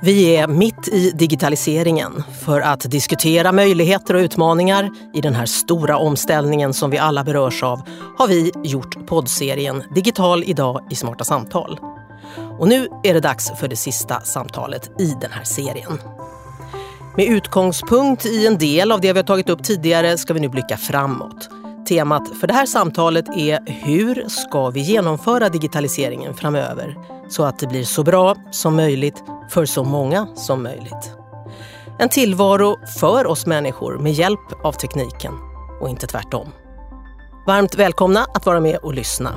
Vi är mitt i digitaliseringen för att diskutera möjligheter och utmaningar i den här stora omställningen som vi alla berörs av har vi gjort poddserien Digital idag i Smarta samtal. Och nu är det dags för det sista samtalet i den här serien. Med utgångspunkt i en del av det vi har tagit upp tidigare ska vi nu blicka framåt. Temat för det här samtalet är hur ska vi genomföra digitaliseringen framöver så att det blir så bra som möjligt för så många som möjligt. En tillvaro för oss människor med hjälp av tekniken och inte tvärtom. Varmt välkomna att vara med och lyssna.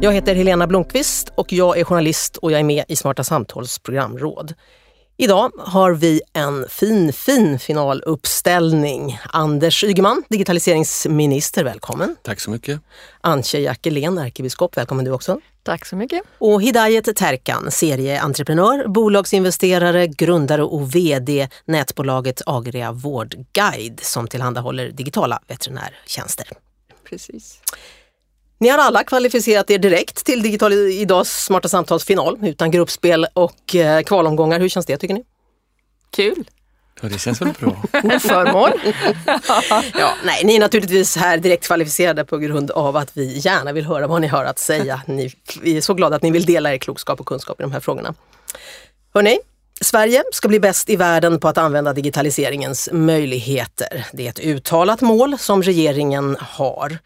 Jag heter Helena Blomqvist och jag är journalist och jag är med i Smarta Samtals programråd. Idag har vi en fin, fin finaluppställning. Anders Ygeman, digitaliseringsminister, välkommen. Tack så mycket. Antje Jackelén, ärkebiskop, välkommen du också. Tack så mycket. Och Hidayet Terkan, serieentreprenör, bolagsinvesterare, grundare och VD nätbolaget Agria Vårdguide som tillhandahåller digitala veterinärtjänster. Precis. Ni har alla kvalificerat er direkt till Digital Idags Smarta Samtals final utan gruppspel och eh, kvalomgångar. Hur känns det tycker ni? Kul! Ja, det känns väl bra. Förmån. ja, nej, ni är naturligtvis här direkt kvalificerade på grund av att vi gärna vill höra vad ni har att säga. Ni, vi är så glada att ni vill dela er klokskap och kunskap i de här frågorna. Hörrni, Sverige ska bli bäst i världen på att använda digitaliseringens möjligheter. Det är ett uttalat mål som regeringen har.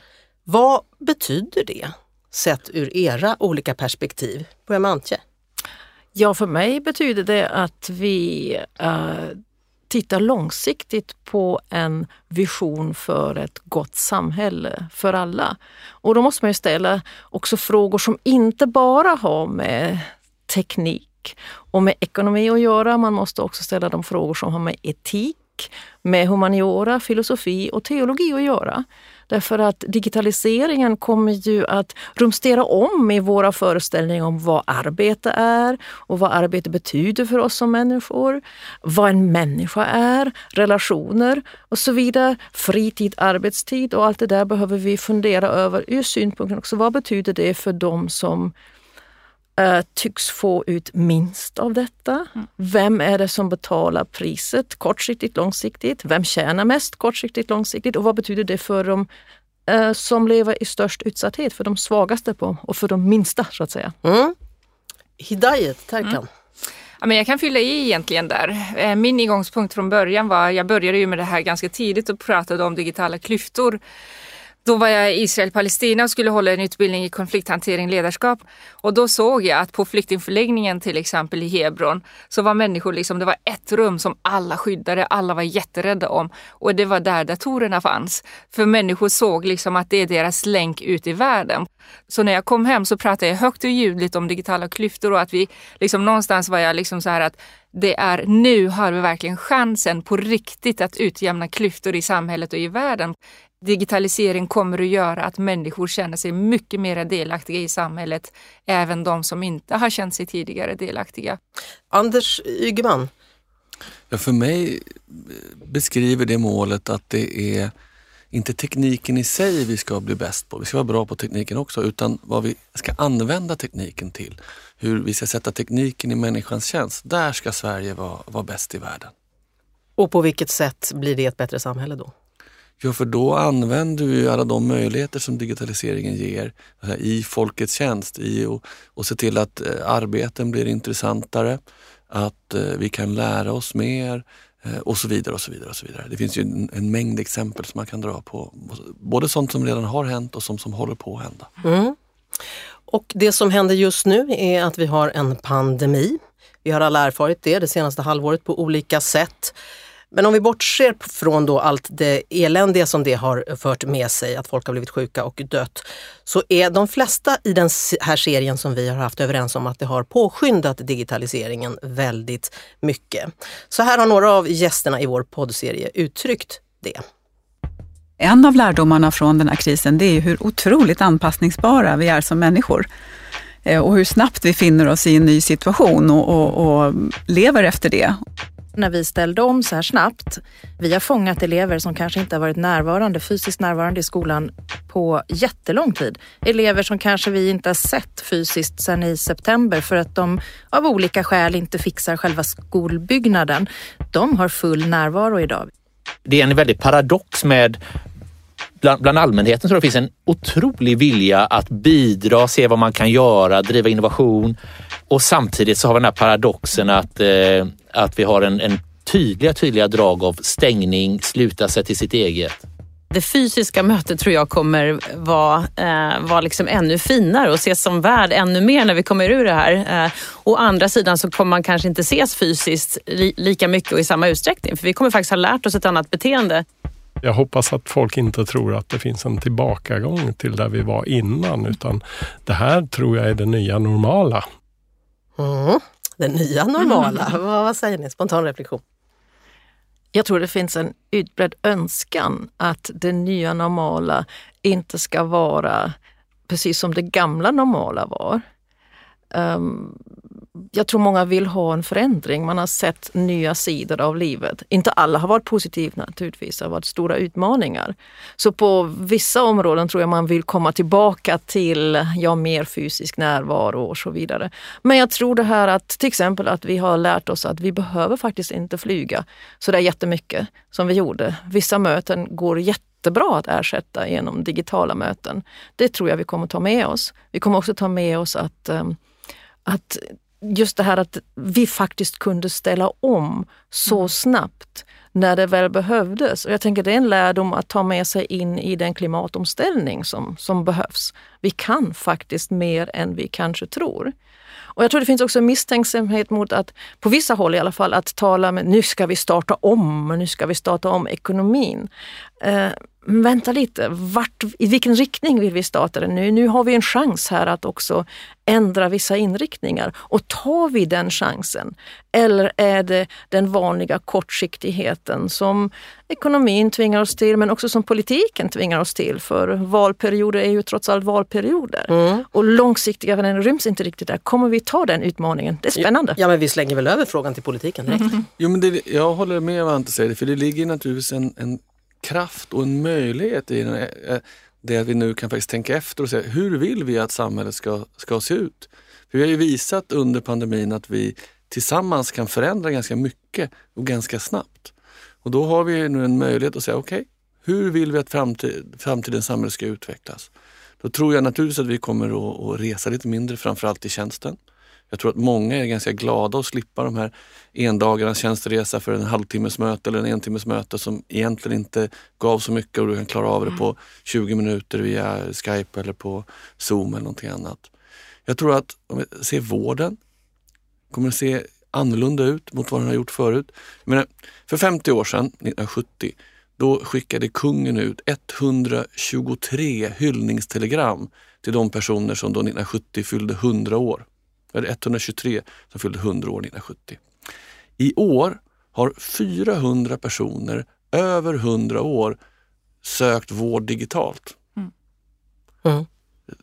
Vad betyder det sett ur era olika perspektiv? Börja med Antje. Ja, för mig betyder det att vi äh, tittar långsiktigt på en vision för ett gott samhälle för alla. Och då måste man ju ställa också frågor som inte bara har med teknik och med ekonomi att göra. Man måste också ställa de frågor som har med etik, med humaniora, filosofi och teologi att göra. Därför att digitaliseringen kommer ju att rumstera om i våra föreställningar om vad arbete är och vad arbete betyder för oss som människor. Vad en människa är, relationer och så vidare. Fritid, arbetstid och allt det där behöver vi fundera över ur synpunkten också. Vad betyder det för dem som uh, tycks få ut minst av detta. Mm. Vem är det som betalar priset kortsiktigt, långsiktigt? Vem tjänar mest kortsiktigt, långsiktigt? Och vad betyder det för dem uh, som lever i störst utsatthet, för de svagaste på, och för de minsta så att säga? Mm. Hidayet, Tarkan. Mm. Ja, men jag kan fylla i egentligen där. Eh, min ingångspunkt från början var, jag började ju med det här ganska tidigt och pratade om digitala klyftor. Då var jag i Israel-Palestina och skulle hålla en utbildning i konflikthantering ledarskap. Och då såg jag att på flyktingförläggningen till exempel i Hebron så var människor liksom, det var ett rum som alla skyddade, alla var jätterädda om. Och det var där datorerna fanns. För människor såg liksom att det är deras länk ut i världen. Så när jag kom hem så pratade jag högt och ljudligt om digitala klyftor och att vi liksom någonstans var jag liksom så här att det är nu har vi verkligen chansen på riktigt att utjämna klyftor i samhället och i världen. Digitalisering kommer att göra att människor känner sig mycket mer delaktiga i samhället, även de som inte har känt sig tidigare delaktiga. Anders Ygeman? Ja, för mig beskriver det målet att det är inte tekniken i sig vi ska bli bäst på, vi ska vara bra på tekniken också, utan vad vi ska använda tekniken till. Hur vi ska sätta tekniken i människans tjänst. Där ska Sverige vara, vara bäst i världen. Och på vilket sätt blir det ett bättre samhälle då? Ja, för då använder vi alla de möjligheter som digitaliseringen ger i folkets tjänst i och, och se till att eh, arbeten blir intressantare, att eh, vi kan lära oss mer eh, och så vidare. och så vidare och så vidare. Det finns ju en, en, mängd exempel som man kan dra på. Både sånt som redan har hänt och sånt som håller på att hända. Mm. Och det som händer just nu är att vi har en pandemi. Vi har alla erfarit det det senaste halvåret på olika sätt. Men om vi bortser från då allt det eländiga som det har fört med sig, att folk har blivit sjuka och dött, så är de flesta i den här serien som vi har haft överens om att det har påskyndat digitaliseringen väldigt mycket. Så här har några av gästerna i vår poddserie uttryckt det. En av lärdomarna från den här krisen det är hur otroligt anpassningsbara vi är som människor eh, och hur snabbt vi finner oss i en ny situation och, och, och lever efter det när vi ställde om så här snabbt. Vi har fångat elever som kanske inte har varit närvarande, fysiskt närvarande i skolan på jättelång tid. Elever som kanske vi inte har sett fysiskt sedan i september för att de av olika skäl inte fixar själva skolbyggnaden. De har full närvaro idag. Det är en väldig paradox med Bland, bland, allmänheten tror jag det finns en otrolig vilja att bidra, se vad man kan göra, driva innovation. Och samtidigt så har vi den här paradoxen att, eh, att vi har en, en tydliga, tydliga drag av stängning, sluta sig till sitt eget. Det fysiska mötet tror jag kommer vara, eh, vara liksom ännu finare och ses som värd ännu mer när vi kommer ur det här. Eh, å andra sidan så kommer man kanske inte ses fysiskt li lika mycket och i samma utsträckning för vi kommer faktiskt ha lärt oss ett annat beteende. Jag hoppas att folk inte tror att det finns en tillbakagång till där vi var innan utan det här tror jag är det nya normala. Mm, det nya normala. Mm. Vad säger ni? Spontan reflektion. Jag tror det finns en utbredd önskan att det nya normala inte ska vara precis som det gamla normala var. Um, jag tror många vill ha en förändring. Man har sett nya sidor av livet. Inte alla har varit positiva naturligtvis, det har varit stora utmaningar. Så på vissa områden tror jag man vill komma tillbaka till ja, mer fysisk närvaro och så vidare. Men jag tror det här att till exempel att vi har lärt oss att vi behöver faktiskt inte flyga så där jättemycket som vi gjorde. Vissa möten går jättebra att ersätta genom digitala möten. Det tror jag vi kommer ta med oss. Vi kommer också ta med oss att eh, att just det här att vi faktiskt kunde ställa om så mm. snabbt när det väl behövdes. Och jag tänker det är en lärdom att ta med sig in i den klimatomställning som, som behövs. Vi kan faktiskt mer än vi kanske tror. Och jag tror det finns också misstänksamhet mot att, på vissa håll i alla fall, att tala med nu ska vi starta om, nu ska vi starta om ekonomin. Eh, vänta lite, vart, i vilken riktning vill vi starta den nu? Nu har vi en chans här att också ändra vissa inriktningar. Och tar vi den chansen? Eller är det den vanliga kortsiktigheten som ekonomin tvingar oss till men också som politiken tvingar oss till? För valperioder är ju trots allt valperioder. Mm. Och långsiktiga förändringar ryms inte riktigt där. Kommer vi ta den utmaningen? Det är spännande. Ja, men vi slänger väl över frågan till politiken direkt. Mm. Jo, men det, jag håller med vad Ante säger, för det ligger naturligtvis en, en kraft och en möjlighet i den, eh, eh, det att vi nu kan faktiskt tänka efter och säga hur vill vi att samhället ska, ska se ut? För vi har ju visat under pandemin att vi tillsammans kan förändra ganska mycket och ganska snabbt. Och då har vi nu en möjlighet att säga okej, okay, hur vill vi att framtid, framtidens samhälle ska utvecklas? Då tror jag naturligtvis att vi kommer att, att resa lite mindre, framförallt i tjänsten. Jag tror att många är ganska glada att slippa de här endagarnas tjänsteresa för en halvtimmes möte eller en entimmes möte som egentligen inte gav så mycket och du kan klara av det på 20 mm. minuter via Skype eller på Zoom eller någonting annat. Jag tror att om vi ser vården kommer att se annorlunda ut mot vad den har gjort förut. menar, för 50 år sedan, 1970, då skickade kungen ut 123 hyllningstelegram till de personer som då 1970 fyllde 100 år. Det är 123 som fyllde 100 år 1970. I år har 400 personer över 100 år sökt vård digitalt. Mm. Mm.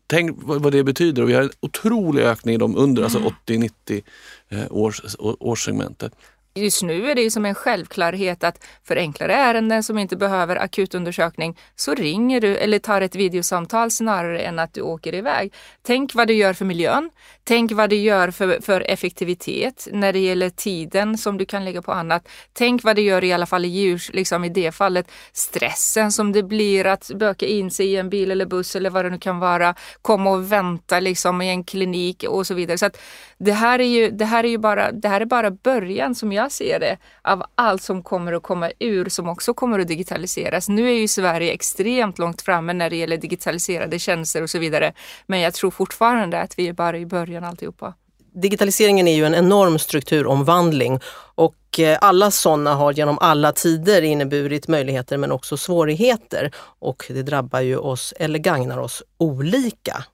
Tänk vad det betyder. Och vi har en otrolig ökning i de under mm. alltså 80-90 eh, års, årssegmentet. Just nu är det ju som en självklarhet att för enklare ärenden som inte behöver akutundersökning så ringer du eller tar ett videosamtal snarare än att du åker iväg. Tänk vad det gör för miljön. Tänk vad det gör för, för effektivitet när det gäller tiden som du kan lägga på annat. Tänk vad det gör i alla fall i djurs, liksom i det fallet, stressen som det blir att böka in sig i en bil eller buss eller vad det nu kan vara, komma och vänta liksom i en klinik och så vidare. Så att det här är ju, det här är ju bara, det här är bara början som jag ser det av allt som kommer att komma ur som också kommer att digitaliseras. Nu är ju Sverige extremt långt framme när det gäller digitaliserade tjänster och så vidare. Men jag tror fortfarande att vi är bara i början alltihopa. Digitaliseringen är ju en enorm strukturomvandling och eh, alla sådana har genom alla tider inneburit möjligheter men också svårigheter och det drabbar ju oss eller gagnar oss olika.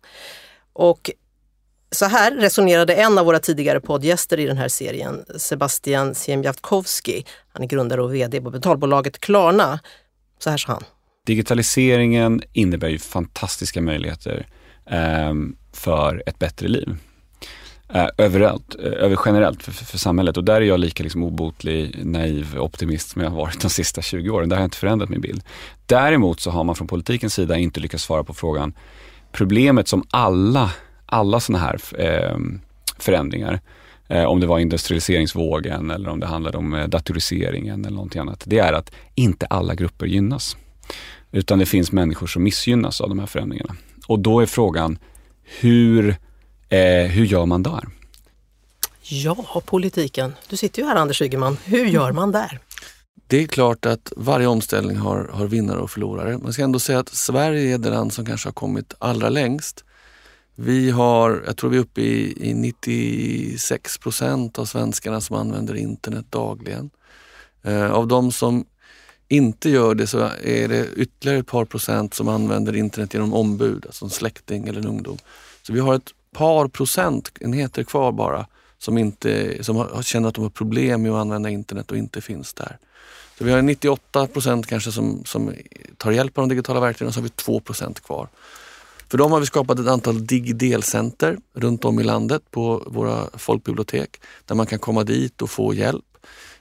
Och så här resonerade en av våra tidigare poddgäster i den här serien, Sebastian Siemiatkowski. Han är grundare och VD på betalbolaget Klarna. Så här sa han. Digitaliseringen innebär ju fantastiska möjligheter eh, för ett bättre liv. eh, överallt, eh, över generellt för, för, för, samhället. Och där är jag lika liksom obotlig, naiv optimist som jag har varit de sista 20 åren. Där har jag inte förändrat min bild. Däremot så har man från politikens sida inte lyckats svara på frågan, problemet som alla, alla sådana här eh, förändringar, eh, om det var industrialiseringsvågen eller om det handlade om eh, datoriseringen eller någonting annat, det är att inte alla grupper gynnas. Utan det finns människor som missgynnas av de här förändringarna. Och då är frågan, hur, eh, hur gör man där? Ja, politiken. Du sitter ju här Anders Ygeman. Hur gör man där? Det är klart att varje omställning har, har vinnare och förlorare. Man ska ändå säga att Sverige är det land som kanske har kommit allra längst. Vi har, jag tror vi är uppe i, i 96 procent av svenskarna som använder internet dagligen. Eh, av de som inte gör det så är det ytterligare ett par procent som använder internet genom ombud, alltså en släkting eller en ungdom. Så vi har ett par procentenheter kvar bara som, inte, som har, känner att de har problem med att använda internet och inte finns där. Så vi har 98 procent kanske som, som tar hjälp av de digitala verktygen och så har vi 2 procent kvar. För dem har vi skapat ett antal Digidelcenter runt om i landet på våra folkbibliotek där man kan komma dit och få hjälp.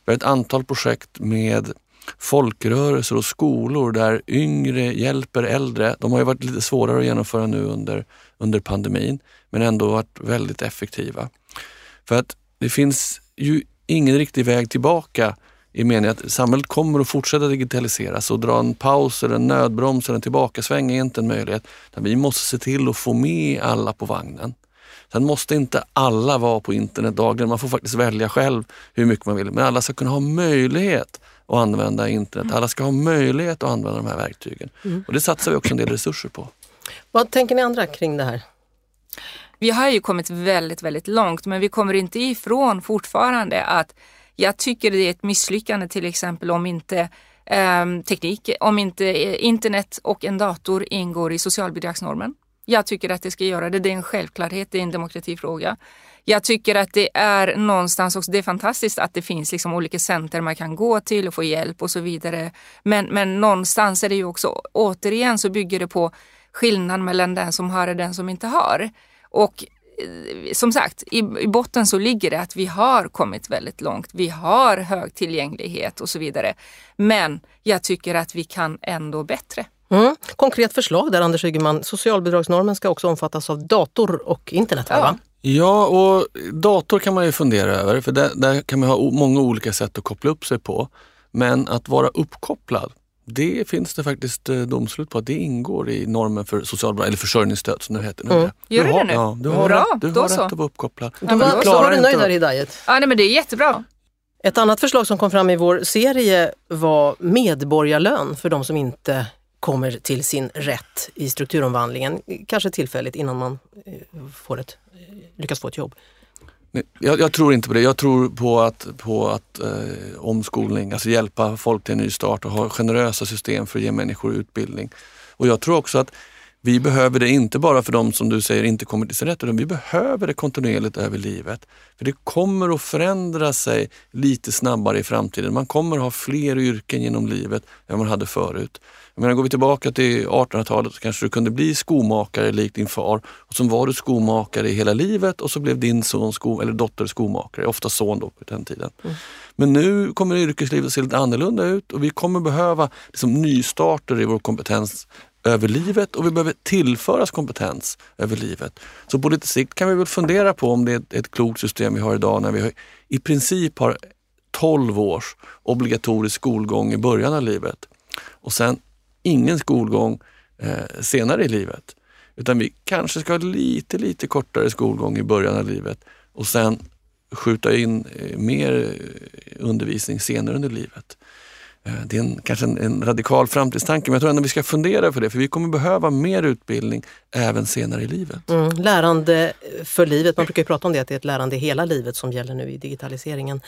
Vi har ett antal projekt med folkrörelser och skolor där yngre hjälper äldre. De har ju varit lite svårare att genomföra nu under, under pandemin men ändå varit väldigt effektiva. För att det finns ju ingen riktig väg tillbaka i meningen att samhället kommer att fortsätta digitaliseras och dra en paus eller en nödbroms eller en tillbakasväng är inte en möjlighet. Vi måste se till att få med alla på vagnen. Sen måste inte alla vara på internet dagligen. Man får faktiskt välja själv hur mycket man vill. Men alla ska kunna ha möjlighet att använda internet. Alla ska ha möjlighet att använda de här verktygen. Mm. Och det satsar vi också en del resurser på. Vad tänker ni andra kring det här? Vi har ju kommit väldigt, väldigt långt men vi kommer inte ifrån fortfarande att jag tycker det är ett misslyckande till exempel om inte eh, teknik, om inte eh, internet och en dator ingår i socialbidragsnormen. Jag tycker att det ska göra det. Det är en självklarhet, det är en demokratifråga. Jag tycker att det är någonstans också, det är fantastiskt att det finns liksom olika center man kan gå till och få hjälp och så vidare. Men, men någonstans är det ju också, återigen så bygger det på skillnad mellan den som har och den som inte har. Och som sagt, i, i, botten så ligger det att vi har kommit väldigt långt. Vi har hög tillgänglighet och så vidare. Men jag tycker att vi kan ändå bättre. Mm. Konkret förslag där Anders Ygeman. Socialbidragsnormen ska också omfattas av dator och internet. Ja. Ja, och dator kan man ju fundera över för där, där kan man ha många olika sätt att koppla upp sig på. Men att vara uppkopplad, det finns det faktiskt eh, domslut på att det ingår i normen för socialbidrag, eller försörjningsstöd som det heter nu. Mm. Gör det nu? Ja, du har, Bra, rätt, du har rätt att vara uppkopplad. Ja, men då, då var du nöjd där Hidayet? Ja, nej, men det är jättebra. Ett annat förslag som kom fram i vår serie var medborgarlön för de som inte kommer till sin rätt i strukturomvandlingen, kanske tillfälligt innan man eh, får ett, eh, lyckas få ett jobb. Jag, jag, tror inte på det. Jag tror på att, på att eh, omskolning, alltså hjälpa folk till en ny start och ha generösa system för att ge människor utbildning. Och jag tror också att vi behöver det inte bara för de som du säger inte kommer till sin rätt, utan vi behöver det kontinuerligt över livet. För det kommer att förändra sig lite snabbare i framtiden. Man kommer att ha fler yrken genom livet än man hade förut. Jag menar, går vi tillbaka till 1800-talet så kanske du kunde bli skomakare likt din far. Och så var du skomakare i hela livet och så blev din son sko, eller dotter skomakare, ofta son då på den tiden. Mm. Men nu kommer yrkeslivet se lite annorlunda ut och vi kommer behöva liksom, nystarter i vår kompetens över livet och vi behöver tillföras kompetens över livet. Så på lite sikt kan vi väl fundera på om det är ett klokt system vi har idag när vi i princip har 12 års obligatorisk skolgång i början av livet och sen ingen skolgång eh, senare i livet. Utan vi kanske ska ha lite, lite kortare skolgång i början av livet och sen skjuta in eh, mer eh, undervisning senare under livet. Eh, det är en, kanske en, en, radikal framtidstanke men jag tror ändå vi ska fundera för det för vi kommer behöva mer utbildning även senare i livet. Mm, lärande för livet, man brukar ju prata om det att det är ett lärande hela livet som gäller nu i digitaliseringen.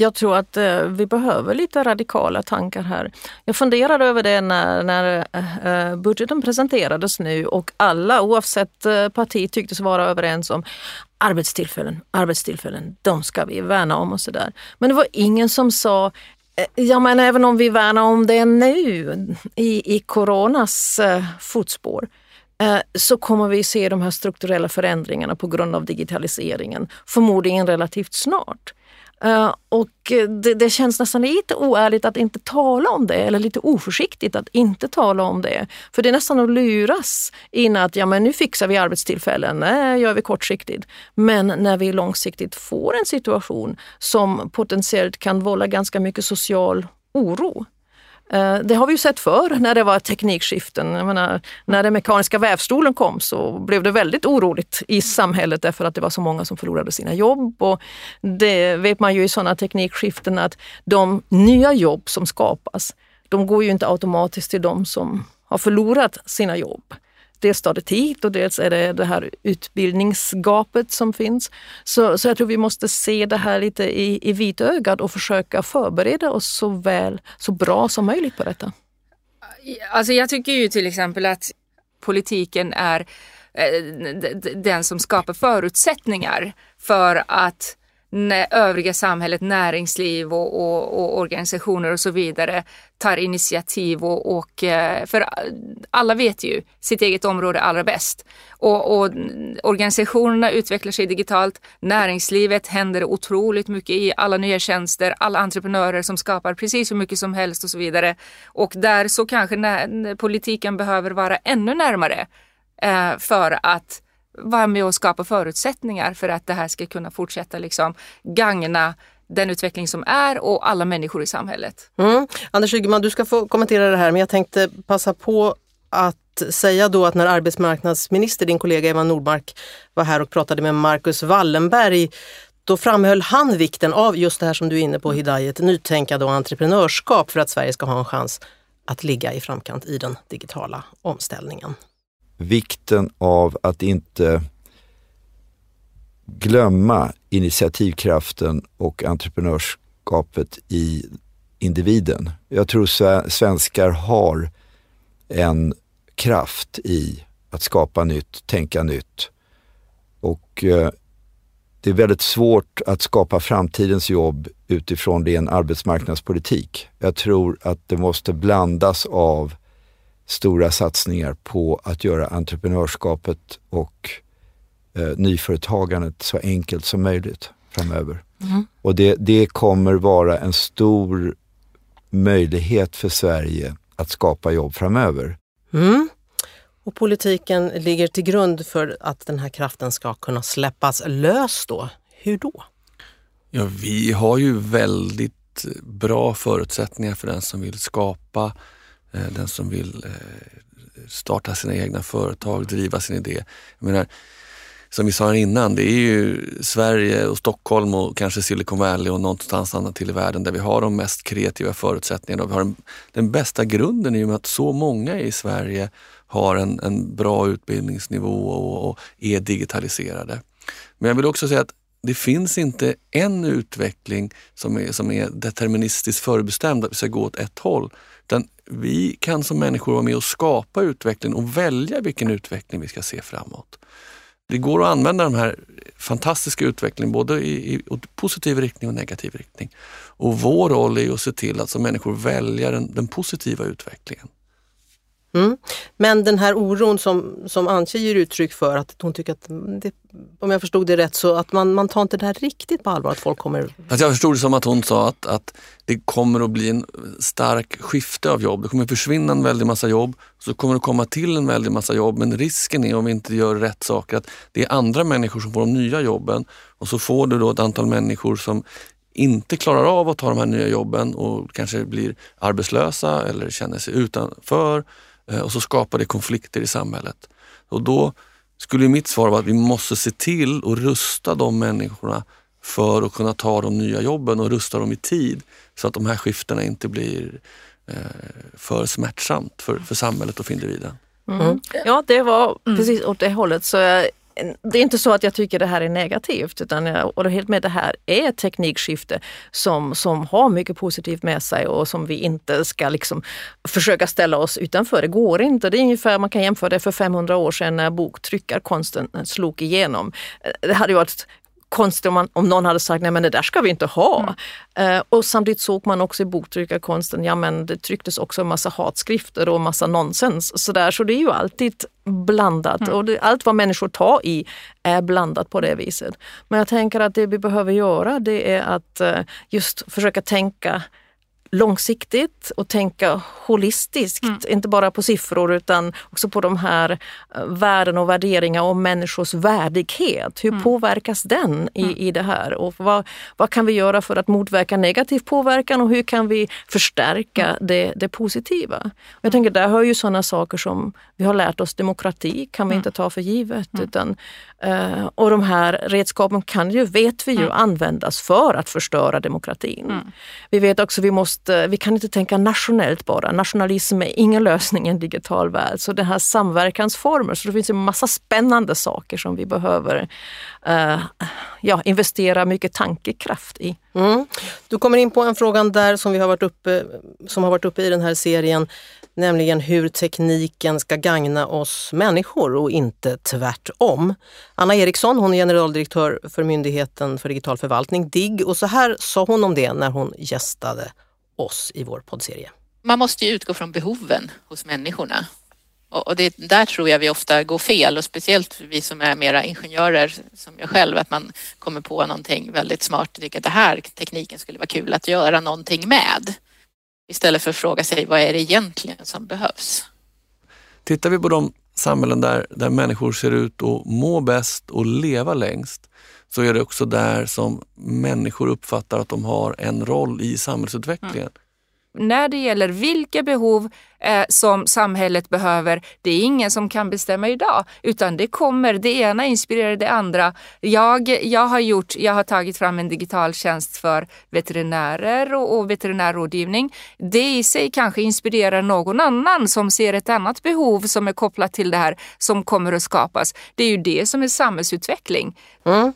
Jag tror att eh, vi behöver lite radikala tankar här. Jag funderade över det när, när eh, budgeten presenterades nu och alla oavsett eh, parti tycktes vara överens om arbetstillfällen, arbetstillfällen, de ska vi värna om och sådär. Men det var ingen som sa Eh, ja men även om vi värnar om det nu i, i coronas eh, fotspår eh, så kommer vi se de här strukturella förändringarna på grund av digitaliseringen förmodligen relativt snart. Uh, och det, det, känns nästan lite oärligt att inte tala om det eller lite oförsiktigt att inte tala om det. För det är nästan att luras in att ja, men nu fixar vi arbetstillfällen, det gör vi kortsiktigt. Men när vi långsiktigt får en situation som potentiellt kan vålla ganska mycket social oro Eh, det har vi ju sett förr när det var teknikskiften. Menar, när den mekaniska vävstolen kom så blev det väldigt oroligt i samhället därför att det var så många som förlorade sina jobb. Och det vet man ju i sådana teknikskiften att de nya jobb som skapas, de går ju inte automatiskt till de som har förlorat sina jobb. Dels tar det tid och dels är det det här utbildningsgapet som finns. Så, så jag tror vi måste se det här lite i, i vitögat och försöka förbereda oss så väl, så bra som möjligt på detta. Alltså jag tycker ju till exempel att politiken är eh, den som skapar förutsättningar för att övriga samhället, näringsliv och, och, och, organisationer och så vidare tar initiativ och, och, eh, för alla vet ju sitt eget område allra bäst. Och, och organisationerna utvecklar sig digitalt, näringslivet händer otroligt mycket i alla nya tjänster, alla entreprenörer som skapar precis hur mycket som helst och så vidare. Och där så kanske politiken behöver vara ännu närmare eh, för att vara med och skapa förutsättningar för att det här ska kunna fortsätta liksom gagna den utveckling som är och alla människor i samhället. Mm. Anders Ygeman, du ska få kommentera det här men jag tänkte passa på att säga då att när arbetsmarknadsminister, din kollega Eva Nordmark, var här och pratade med Marcus Wallenberg då framhöll han vikten av just det här som du är inne på Hidayet, nytänkande och entreprenörskap för att Sverige ska ha en chans att ligga i framkant i den digitala omställningen vikten av att inte glömma initiativkraften och entreprenörskapet i individen. Jag tror svenskar har en kraft i att skapa nytt, tänka nytt. Och eh, det är väldigt svårt att skapa framtidens jobb utifrån ren arbetsmarknadspolitik. Jag tror att det måste blandas av stora satsningar på att göra entreprenörskapet och eh, nyföretagandet så enkelt som möjligt framöver. Mm. Och det, det kommer vara en stor möjlighet för Sverige att skapa jobb framöver. Mm. Och politiken ligger till grund för att den här kraften ska kunna släppas lös då. Hur då? Ja, vi har ju väldigt bra förutsättningar för den som vill skapa Eh, Eh, den som vill eh, starta sina egna företag, driva sin idé. Jag menar, som vi sa innan, det är ju Sverige och Stockholm och kanske Silicon Valley och någonstans annat till i världen där vi har de mest kreativa förutsättningarna. Och vi har den, den bästa grunden i och med att så många i Sverige har en, en bra utbildningsnivå och, och är digitaliserade. Men jag vill också säga att det finns inte en utveckling som är, som är deterministiskt förbestämd, att vi ska gå åt ett håll. Vi kan som människor vara med och skapa utveckling och välja vilken utveckling vi ska se framåt. Det går att använda den här fantastiska utvecklingen både i, i positiv riktning och negativ riktning. Och vår roll är att se till att som människor välja den, den positiva utvecklingen. Mm. Men den här oron som, som Antje ger uttryck för, att hon tycker att, mm, det, om jag förstod det rätt, så att man, man tar inte det här riktigt på allvar att folk kommer... Alltså jag förstod det som att hon sa att, att det kommer att bli en stark skifte av jobb. Det kommer att försvinna en väldig massa jobb, så kommer det komma till en väldig massa jobb. Men risken är om vi inte gör rätt saker att det är andra människor som får de nya jobben och så får du då ett antal människor som inte klarar av att ta de här nya jobben och kanske blir arbetslösa eller känner sig utanför och så skapar det konflikter i samhället. Och då skulle mitt svar vara att vi måste se till att rusta de människorna för att kunna ta de nya jobben och rusta dem i tid så att de här skiftena inte blir eh, för smärtsamt för, för samhället och för individen. Mm. Ja, det var precis åt det hållet. Så jag det är inte så att jag tycker det här är negativt utan jag håller helt med. Det här är ett teknikskifte som, som har mycket positivt med sig och som vi inte ska liksom försöka ställa oss utanför. Det går inte. Det är ungefär, man kan jämföra det för 500 år sedan när boktryckarkonsten slog igenom. Eh, det hade varit konstigt om, man, om någon hade sagt nej men det där ska vi inte ha. Mm. Uh, och samtidigt såg man också i boktryckarkonsten, ja men det trycktes också en massa hatskrifter och massa nonsens. Så, där, så det är ju alltid blandat mm. och det, allt vad människor tar i är blandat på det viset. Men jag tänker att det vi behöver göra det är att uh, just försöka tänka långsiktigt och tänka holistiskt, mm. inte bara på siffror utan också på de här eh, värden och värderingar om människors värdighet. Hur mm. påverkas den i, mm. i det här? Och vad, vad kan vi göra för att motverka negativ påverkan och hur kan vi förstärka mm. det, det positiva? Jag tänker där har ju sådana saker som vi har lärt oss demokrati kan vi mm. inte ta för givet. Mm. Utan, uh, och de här redskapen kan ju, vet vi ju, användas för att förstöra demokratin. Vi vet också vi måste måste, eh, vi kan inte tänka nationellt bara. Nationalism är ingen lösning i en digital värld. Så det här samverkansformer, så det finns en massa spännande saker som vi behöver uh, ja, investera mycket tankekraft i. Mm. Du kommer in på en fråga där som, vi har varit uppe, som har varit uppe i den här serien, nämligen hur tekniken ska gagna oss människor och inte tvärtom. Anna Eriksson, hon är generaldirektör för Myndigheten för digital förvaltning, DIGG, och så här sa hon om det när hon gästade oss i vår poddserie. Man måste ju utgå från behoven hos människorna. Och det, där tror jag vi ofta går fel och speciellt vi som är mera ingenjörer som jag själv, att man kommer på någonting väldigt smart och tycker att det här tekniken skulle vara kul att göra någonting med. Istället för att fråga sig vad är det egentligen som behövs? Tittar vi på de samhällen där, där människor ser ut att må bäst och leva längst så är det också där som människor uppfattar att de har en roll i samhällsutvecklingen. Mm när det gäller vilka behov eh, som samhället behöver, det är ingen som kan bestämma idag, utan det kommer, det ena inspirerar det andra. Jag, jag, har, gjort, jag har tagit fram en digital tjänst för veterinärer och, och veterinärrådgivning. Det i sig kanske inspirerar någon annan som ser ett annat behov som är kopplat till det här som kommer att skapas. Det är ju det som är samhällsutveckling. Mm.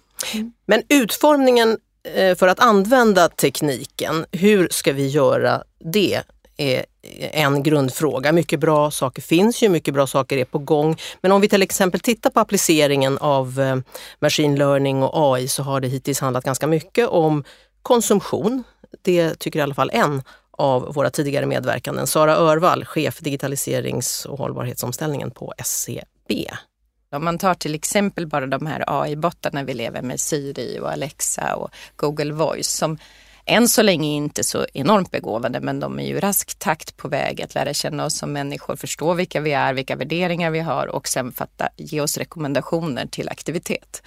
Men utformningen eh, för att använda tekniken, hur ska vi göra det? är eh, en grundfråga. Mycket bra saker finns ju, mycket bra saker är på gång. Men om vi till exempel tittar på appliceringen av eh, machine learning och AI så har det hittills handlat ganska mycket om konsumtion. Det tycker i alla fall en av våra tidigare medverkanden, Sara Örvall, chef digitaliserings och hållbarhetsomställningen på SCB. Om man tar till exempel bara de här AI-bottarna vi lever med, Siri och Alexa och Google Voice som än så länge inte så enormt begåvade men de är ju rask takt på väg att lära känna oss som människor, förstå vilka vi är, vilka värderingar vi har och sen fatta, ge oss rekommendationer till aktivitet.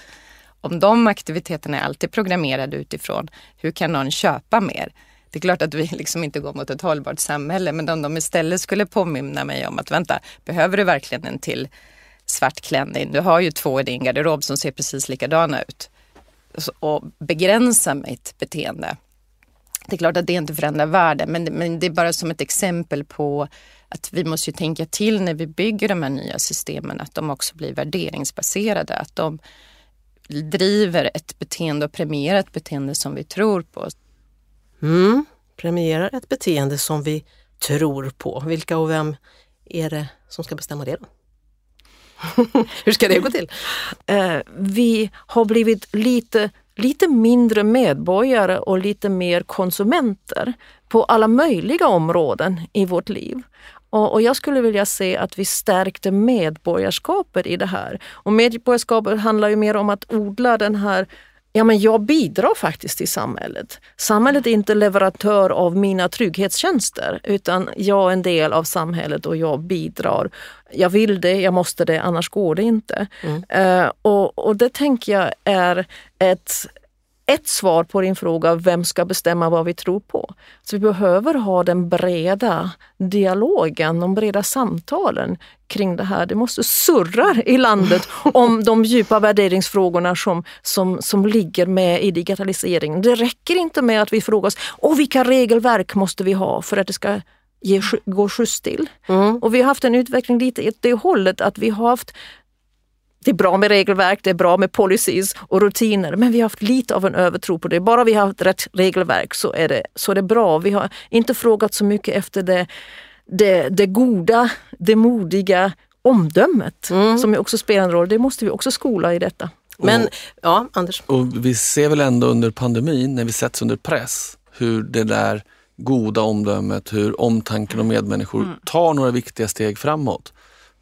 Om de aktiviteterna är alltid programmerade utifrån hur kan någon köpa mer? Det är klart att vi liksom inte går mot ett hållbart samhälle men om de istället skulle påminna mig om att vänta, behöver du verkligen en till svart klänning? Du har ju två i din garderob som ser precis likadana ut. Och begränsa mitt beteende det är klart att det inte förändrar världen, men, men det är bara som ett exempel på att vi måste ju tänka till när vi bygger de här nya systemen, att de också blir värderingsbaserade, att de driver ett beteende och premierar ett beteende som vi tror på. Mm, premierar ett beteende som vi tror på. Vilka och vem är det som ska bestämma det då? Hur ska det gå till? Eh, vi har blivit lite lite mindre medborgare och lite mer konsumenter på alla möjliga områden i vårt liv. Och, och, jag skulle vilja se att vi stärkte medborgarskapet i det här. Och medborgarskapet handlar ju mer om att odla den här Ja, men jag bidrar faktiskt till samhället. Samhället är inte leverantör av mina trygghetstjänster utan jag är en del av samhället och jag bidrar. Jag vill det, jag måste det, annars går det inte. Mm. Uh, och, och det tänker jag är ett ett svar på din fråga, vem ska bestämma vad vi tror på? Så vi behöver ha den breda dialogen, de breda samtalen kring det här. Det måste surra i landet om de djupa värderingsfrågorna som, som, som ligger med i digitaliseringen. Det räcker inte med att vi frågar oss, och vilka regelverk måste vi ha för att det ska ge, gå skjuts till? Mm. Och vi har haft en utveckling lite åt det hållet att vi har haft det är bra med regelverk, det är bra med policies och rutiner, men vi har haft lite av en övertro på det. Bara vi har haft rätt regelverk så är det, så är det bra. Vi har inte frågat så mycket efter det, det, det goda, det modiga omdömet mm. som också spelar en roll. Det måste vi också skola i detta. Men, Och- ja, Anders. Och vi ser väl ändå under pandemin, när vi sätts under press, hur det där goda omdömet, hur omtanken om medmänniskor tar några viktiga steg framåt.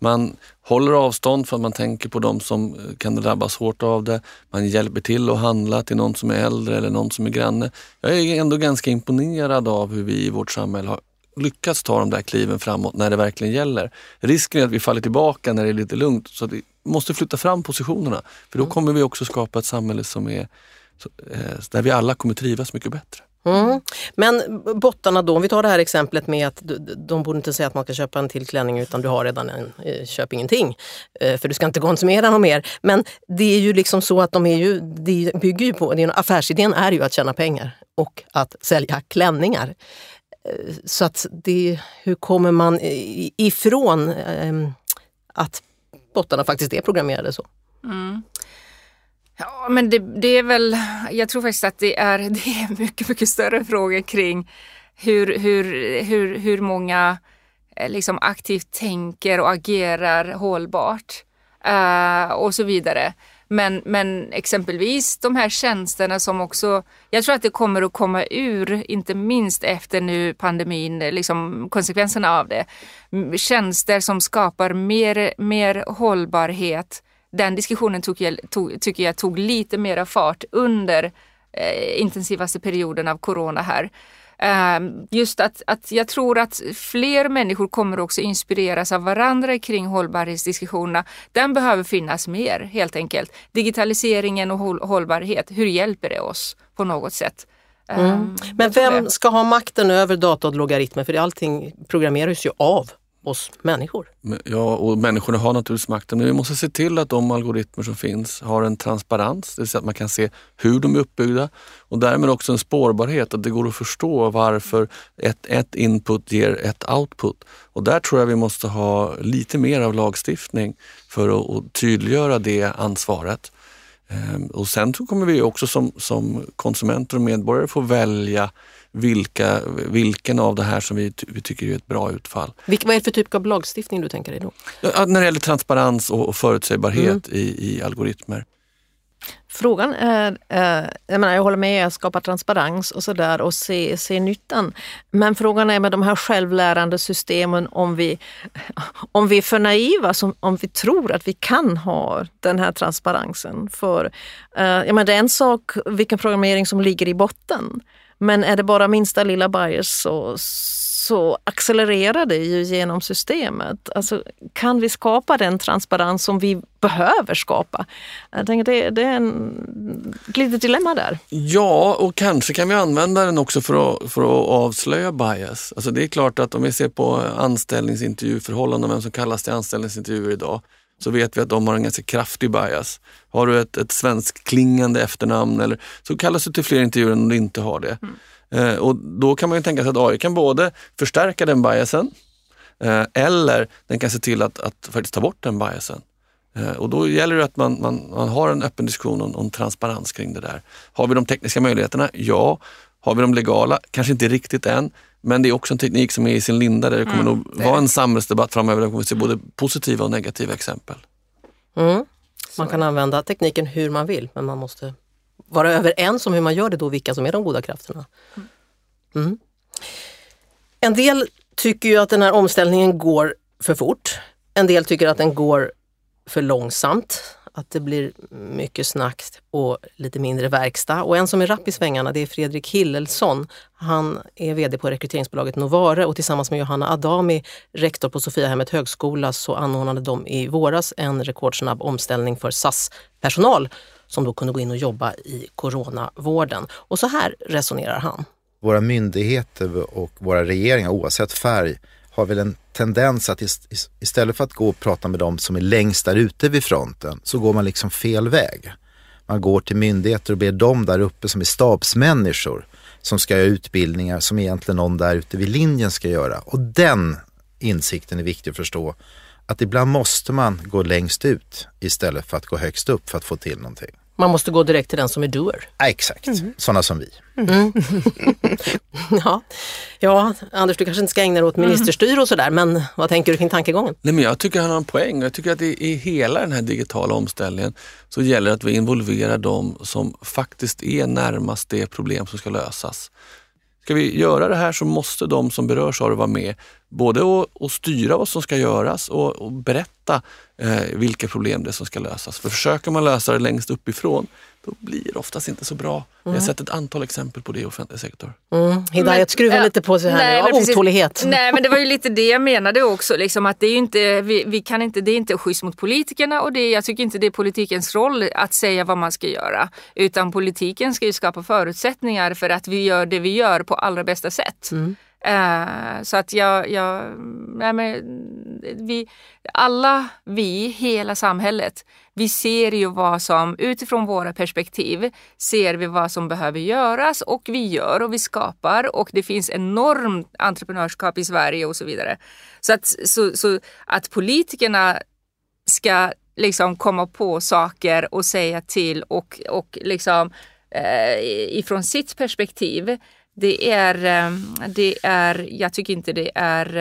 Man håller avstånd för att man tänker på de som eh, kan drabbas hårt av det. Man hjälper till att handla till någon som är äldre eller någon som är granne. Jag är ändå ganska imponerad av hur vi i vårt samhälle har lyckats ta de där kliven framåt när det verkligen gäller. Risken är att vi faller tillbaka när det är lite lugnt så vi måste flytta fram positionerna. För då kommer vi också skapa ett samhälle som är eh, där vi alla kommer trivas mycket bättre. Mm. Men bottarna då, om vi tar det här exemplet med att de borde inte säga att man ska köpa en till klänning utan du har redan en, eh, köp ingenting. Eh, för du ska inte konsumera något mer. Men det är ju liksom så att de är ju, det bygger ju på, det är, en- affärsidén är ju att tjäna pengar och att sälja klänningar. Eh, så att det, hur kommer man ifrån ehm, att bottarna faktiskt är programmerade så? Mm. Ja, men det, det är väl, jag tror faktiskt att det är, det är mycket, mycket större frågor kring hur, hur, hur, hur många eh, liksom aktivt tänker och agerar hållbart eh, och så vidare. Men, men exempelvis de här tjänsterna som också, jag tror att det kommer att komma ur, inte minst efter nu pandemin, eh, liksom konsekvenserna av det. Tjänster som skapar mer, mer hållbarhet. Den diskussionen tog, jag- tog, tycker jag tog lite mera fart under eh, intensivaste perioden av corona här. Eh, just att, att jag tror att fler människor kommer också inspireras av varandra kring hållbarhetsdiskussionerna. Den behöver finnas mer helt enkelt. Digitaliseringen och håll, hållbarhet, hur hjälper det oss på något sätt? Mm. Men jag tror vem ska ha makten över data och logaritmer? För allting programmeras ju av oss människor. Ja, och människorna har naturligtvis makten, men vi måste se till att de algoritmer som finns har en transparens, det vill säga att man kan se hur de är uppbyggda och därmed också en spårbarhet, att det går att förstå varför ett, ett input ger ett output. Och där tror jag vi måste ha lite mer av lagstiftning för att, att tydliggöra det ansvaret. Ehm, och sen så kommer vi också som, som konsumenter och medborgare få välja vilka, vilken av det här som vi, vi tycker är ett bra utfall. Vilk, vad är det för typ av lagstiftning du tänker dig då? Ja, när det gäller transparens och, och förutsägbarhet i, i algoritmer. Frågan är, eh, jag, menar, jag håller med, att skapa transparens och sådär och se, se nyttan. Men frågan är med de här självlärande systemen om vi, om vi är för naiva, som, om vi tror att vi kan ha den här transparensen. För eh, jag menar, det är en sak vilken programmering som ligger i botten. Men är det bara minsta lilla bias så, så accelererar det ju genom systemet. Alltså, kan vi skapa den transparens som vi behöver skapa? Jag tänker det, det är en, ett litet dilemma där. Ja, och kanske kan vi använda den också för att, för att avslöja bias. Alltså det är klart att om vi ser på anställningsintervjuförhållanden, vem som kallas till anställningsintervjuer idag, så vet vi att de har en ganska kraftig bias. Har du ett, ett svenskklingande efternamn eller, så kallas du till fler intervjuer än om du inte har det. Eh, och då kan man ju tänka sig att AI kan både förstärka den biasen eh, eller den kan se till att, att faktiskt ta bort den biasen. Eh, Och då gäller det att man, man, man har en öppen diskussion om, om transparens kring det där. Har vi de tekniska möjligheterna? Ja. Har vi de legala? Kanske inte riktigt än. Men det är också en teknik som är i sin linda där det kommer nog vara en samhällsdebatt framöver där vi kommer se både positiva och negativa exempel. Mm. Man kan använda tekniken hur man vill men man måste vara överens om hur man gör det då, vilka som är de goda krafterna. Mm. En del tycker ju att den här omställningen går för fort. En del tycker att den går för långsamt. Att det blir mycket snack och lite mindre verkstad. Och en som är rapp i svängarna det är Fredrik Hillelsson. Han är VD på rekryteringsbolaget Novare och tillsammans med Johanna Adami, rektor på Sofiahemmet högskola, så anordnade de i våras en rekordsnabb omställning för SAS-personal som då kunde gå in och jobba i coronavården. Och så här resonerar han. Våra myndigheter och våra regeringar oavsett färg har väl en tendens att istället för att gå och prata med dem som är längst där ute vid fronten så går man liksom fel väg. Man går till myndigheter och ber dem där uppe som är stabsmänniskor som ska göra utbildningar som egentligen någon där ute vid linjen ska göra. Och den insikten är viktig att förstå. Att ibland måste man gå längst ut istället för att gå högst upp för att få till någonting. Man måste gå direkt till den som är doer. Ja, exakt, sådana som vi. Mm. ja. ja, Anders du kanske inte ska ägna dig åt ministerstyre och sådär, men vad tänker du kring tankegången? Nej, men jag tycker han har en poäng. Jag tycker att i, i hela den här digitala omställningen så gäller det att vi involverar de som faktiskt är närmast det problem som ska lösas. Ska vi göra det här så måste de som berörs av det vara med. Både att, att styra vad som ska göras och, och berätta eh, vilka problem det är som ska lösas. För försöker man lösa det längst uppifrån, då blir det oftast inte så bra. Jag har Mm. sett ett antal exempel på det i offentlig sektor. Mm. Hidayat skruvar ja, lite på sig här nej, nu, av otålighet. Nej men det var ju lite det jag menade också. Liksom, att det är ju inte, vi, vi kan inte, det är inte schysst mot politikerna och det, jag tycker inte det är politikens roll att säga vad man ska göra. Utan politiken ska ju skapa förutsättningar för att vi gör det vi gör på allra bästa sätt. Eh, så att jag, jag nej men, vi, alla vi, hela samhället, vi ser ju vad som utifrån våra perspektiv ser vi vad som behöver göras och vi gör och vi skapar och det finns enormt entreprenörskap i Sverige och så vidare. Så att, så, så att politikerna ska liksom komma på saker och säga till och, och liksom eh, ifrån sitt perspektiv det är, eh, det är, jag tycker inte det är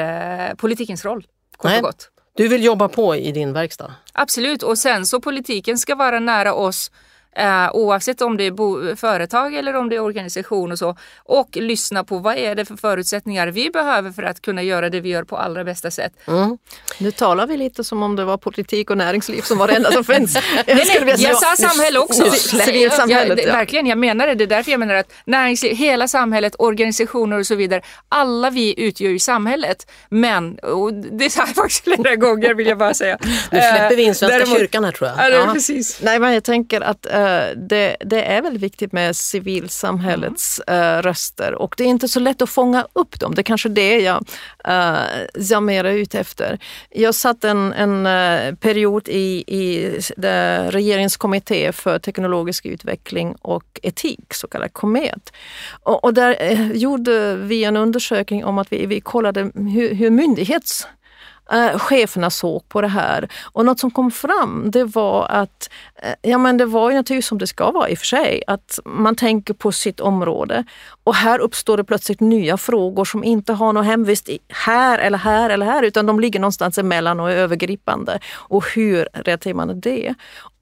eh, politikens roll. Kort Nej. och gott. Du vill jobba på i din verkstad? Absolut, och sen så politiken ska vara nära oss eh, oavsett om det är bo- företag eller om det är organisation och så. Och lyssna på vad är det för förutsättningar vi behöver för att kunna göra det vi gör på allra bästa sätt. Mm. Nu talar vi lite som om det var politik och näringsliv som var det enda som finns. Nej, skulle vilja nej, jag säga- sa samhälle också. Civilsamhället, jag, ja. Verkligen, jag menar det. Det är därför jag menar att näringsliv, hela samhället, organisationer och så vidare. Alla vi utgör ju samhället. Men, och det sa jag faktiskt flera gånger vill jag bara säga. Nu släpper vi in Eh, Svenska däremot- kyrkan här tror jag. Det Ja. precis. Nej, men jag tänker att eh, Eh, det, det är väldigt viktigt med civilsamhällets eh, röster och det är inte så lätt att fånga upp dem. Det är kanske det jag, uh, jag mer är ute efter. Jag satt en, en eh, period i, i regeringskommitté regeringens kommitté för teknologisk utveckling och etik, så kallad KOMET. Och, och där gjorde vi en undersökning om att vi, vi kollade hur, hur myndighets eh, cheferna såg på det här. Och något som kom fram det var att, eh, ja men det var ju naturligtvis som det ska vara i och för sig, att man tänker på sitt område. Och här uppstår det plötsligt nya frågor som inte har någon hemvist i här eller här eller här, utan de ligger någonstans emellan och är övergripande. Och hur relaterar man det?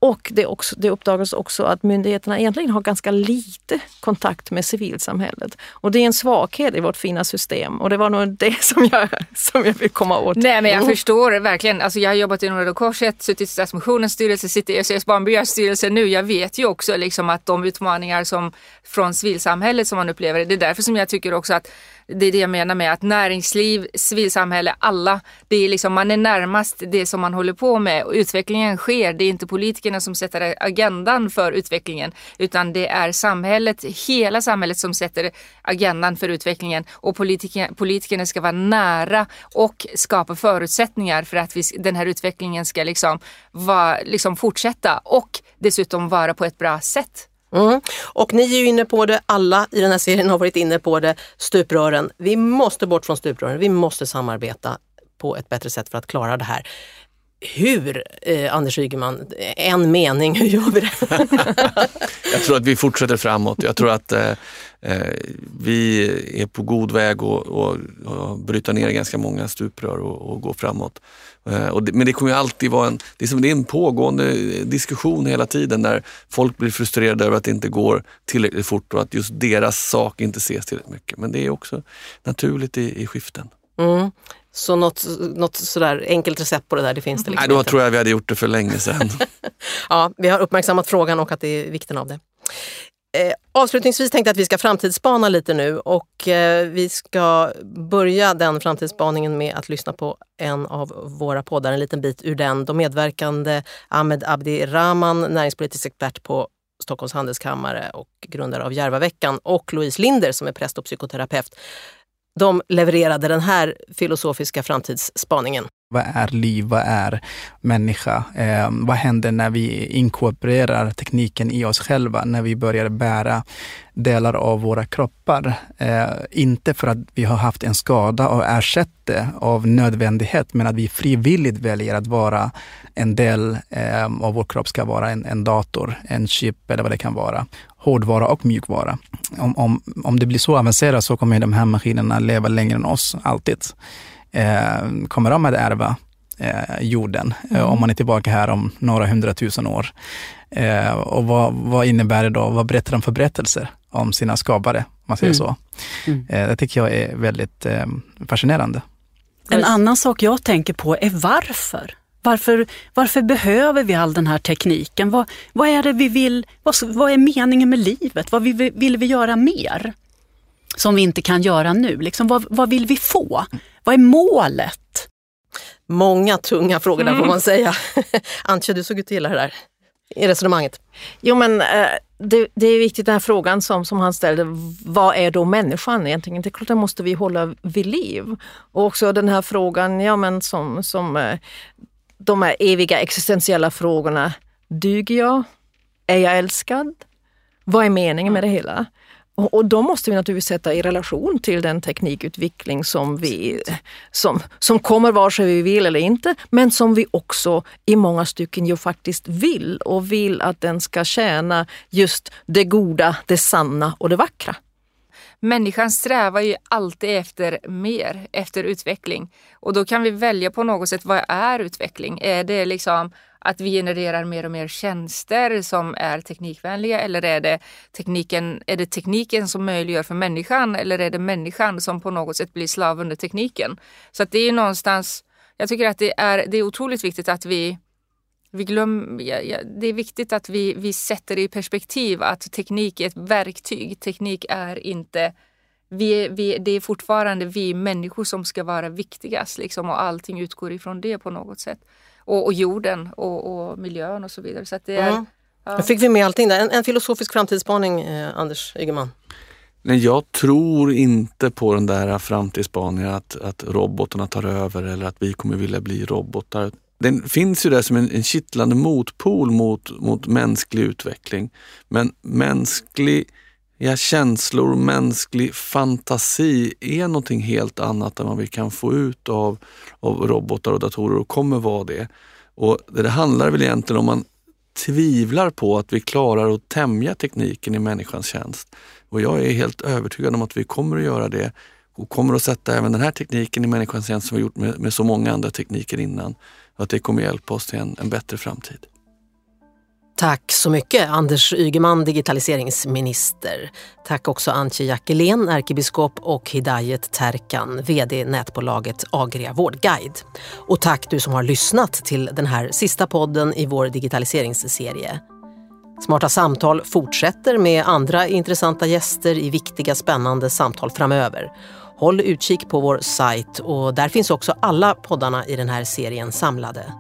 Och det, också, det uppdagas också att myndigheterna egentligen har ganska lite kontakt med civilsamhället. Och det är en svaghet i vårt fina system och det var nog det som jag, som jag vill komma åt. Nej men jag Mm. förstår verkligen. Alltså, jag har jobbat inom Röda Korset, suttit i Stadsmissionens styrelse, sitter i SOS Barnbyars styrelse nu. Jag vet ju också liksom att de utmaningar som från civilsamhället som man upplever, det är därför som jag tycker också att det är det jag menar med att näringsliv, civilsamhälle, alla, det är liksom, man är närmast det som man håller på med och utvecklingen sker. Det är inte politikerna som sätter agendan för utvecklingen utan det är samhället, hela samhället som sätter agendan för utvecklingen och politiker, politikerna ska vara nära och skapa förutsättningar för att vi, den här utvecklingen ska liksom, va, liksom fortsätta och dessutom vara på ett bra sätt. Mm. Och ni är ju inne på det, alla i den här serien har varit inne på det, stuprören. Vi måste bort från stuprören, vi måste samarbeta på ett bättre sätt för att klara det här. Hur, eh, Anders Ygeman, en mening, hur gör vi det? Jag tror att vi fortsätter framåt. Jag tror att eh, eh vi är på god väg att bryta ner ganska många stuprör och, och gå framåt. Eh, det, men det kommer ju alltid vara en, det är, som, det är en pågående diskussion hela tiden där folk blir frustrerade över att det inte går tillräckligt fort och att just deras sak inte ses tillräckligt mycket. Men det är också naturligt i, i skiften. Mm. Så något, något sådär enkelt recept på det där, det finns det liksom Nej, då inte. tror jag vi hade gjort det för länge sedan. Ja, vi har uppmärksammat frågan och att det är vikten av det. Eh, avslutningsvis tänkte jag att vi ska framtidsspana lite nu och eh, vi ska börja den framtidsspaningen med att lyssna på en av våra poddar, en liten bit ur den. De medverkande Ahmed Abdi Rahman, näringspolitisk expert på Stockholms handelskammare och grundare av Järvaveckan och Louise Linder som är präst och psykoterapeut. De levererade den här filosofiska framtidsspaningen. Vad är liv? Vad är människa? Eh, vad händer när vi inkorporerar tekniken i oss själva, när vi börjar bära delar av våra kroppar? Eh, inte för att vi har haft en skada och ersätter det av nödvändighet, men att vi frivilligt väljer att vara en del eh, av vår kropp ska vara en, en dator, en chip eller vad det kan vara. Hårdvara och mjukvara. Om, om, om det blir så avancerat så kommer de här maskinerna leva längre än oss, alltid eh, kommer de att ärva eh, jorden eh, mm. om man är tillbaka här om några hundratusen år. Eh, och vad, vad, innebär det då? Vad berättar de för berättelser om sina skapare? Om man säger mm. så. Mm. Eh, det tycker jag är väldigt eh, fascinerande. En annan sak jag tänker på är varför. Varför, varför behöver vi all den här tekniken? Vad, vad är det vi vill, vad, vad är meningen med livet? Vad vill, vill vi göra mer? Som vi inte kan göra nu. Liksom, vad, vad vill vi få? Vad är målet? Många tunga frågor där får man säga. Antje, du såg ut att gilla det där i resonemanget. Jo men eh, det, det, är viktigt den här frågan som, som han ställde, vad är då människan egentligen? Det är klart den måste vi hålla vid liv. Och också den här frågan, ja men som, som eh, de här eviga existentiella frågorna. Duger jag? Är jag älskad? Vad är meningen med det hela? Och, och då måste vi naturligtvis sätta i relation till den teknikutveckling som, vi, som, som kommer vare sig vi vill eller inte, men som vi också i många stycken ju faktiskt vill och vill att den ska tjäna just det goda, det sanna och det vackra. Människan strävar ju alltid efter mer, efter utveckling. Och då kan vi välja på något sätt, vad är utveckling? Är det liksom att vi genererar mer och mer tjänster som är teknikvänliga eller är det tekniken, är det tekniken som möjliggör för människan eller är det människan som på något sätt blir slav under tekniken? Så att det är någonstans, jag tycker att det är, det är otroligt viktigt att vi vi glöm, ja, ja, det är viktigt att vi, vi sätter det i perspektiv att teknik är ett verktyg. Teknik är inte vi, vi, det är fortfarande vi människor som ska vara viktigast liksom, och allting utgår ifrån det på något sätt och, och jorden och, och, miljön och så vidare. Så det är, mm. ja. Nu fick vi med allting där. En, en filosofisk framtidsspaning, eh, Anders Ygeman. Nej, jag tror inte på den där framtidsspaningen att, att robotarna tar över eller att vi kommer vilja bli robotar. Den finns ju där som en, en kittlande motpol mot, mot mänsklig utveckling. Men mänsklig ja, känslor, mänsklig fantasi är någonting helt annat än vad vi kan få ut av, av robotar och datorer och kommer vara det. Och det, det handlar väl egentligen om man tvivlar på att vi klarar att tämja tekniken i människans tjänst. Och jag är helt övertygad om att vi kommer att göra det och kommer att sätta även den här tekniken i människans tjänst som vi gjort med, med så många andra tekniker innan. Att det kommer hjälpa oss till en, en bättre framtid. Tack så mycket Anders Ygeman, digitaliseringsminister. Tack också Antje Jackelén, ärkebiskop och Hidayet Terkan, VD nätbolaget Agria Vårdguide. Och tack du som har lyssnat till den här sista podden i vår digitaliseringsserie. Smarta samtal fortsätter med andra intressanta gäster i viktiga spännande samtal framöver. Håll utkik på vår sajt och där finns också alla poddarna i den här serien samlade.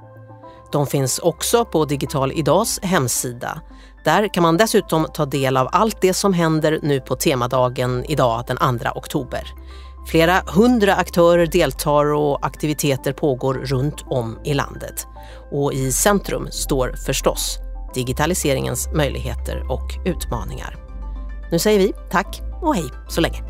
De finns också på Digital Idags hemsida. Där kan man dessutom ta del av allt det som händer nu på temadagen idag den 2 oktober. Flera hundra aktörer deltar och aktiviteter pågår runt om i landet. Och i centrum står förstås digitaliseringens möjligheter och utmaningar. Nu säger vi tack och hej så länge.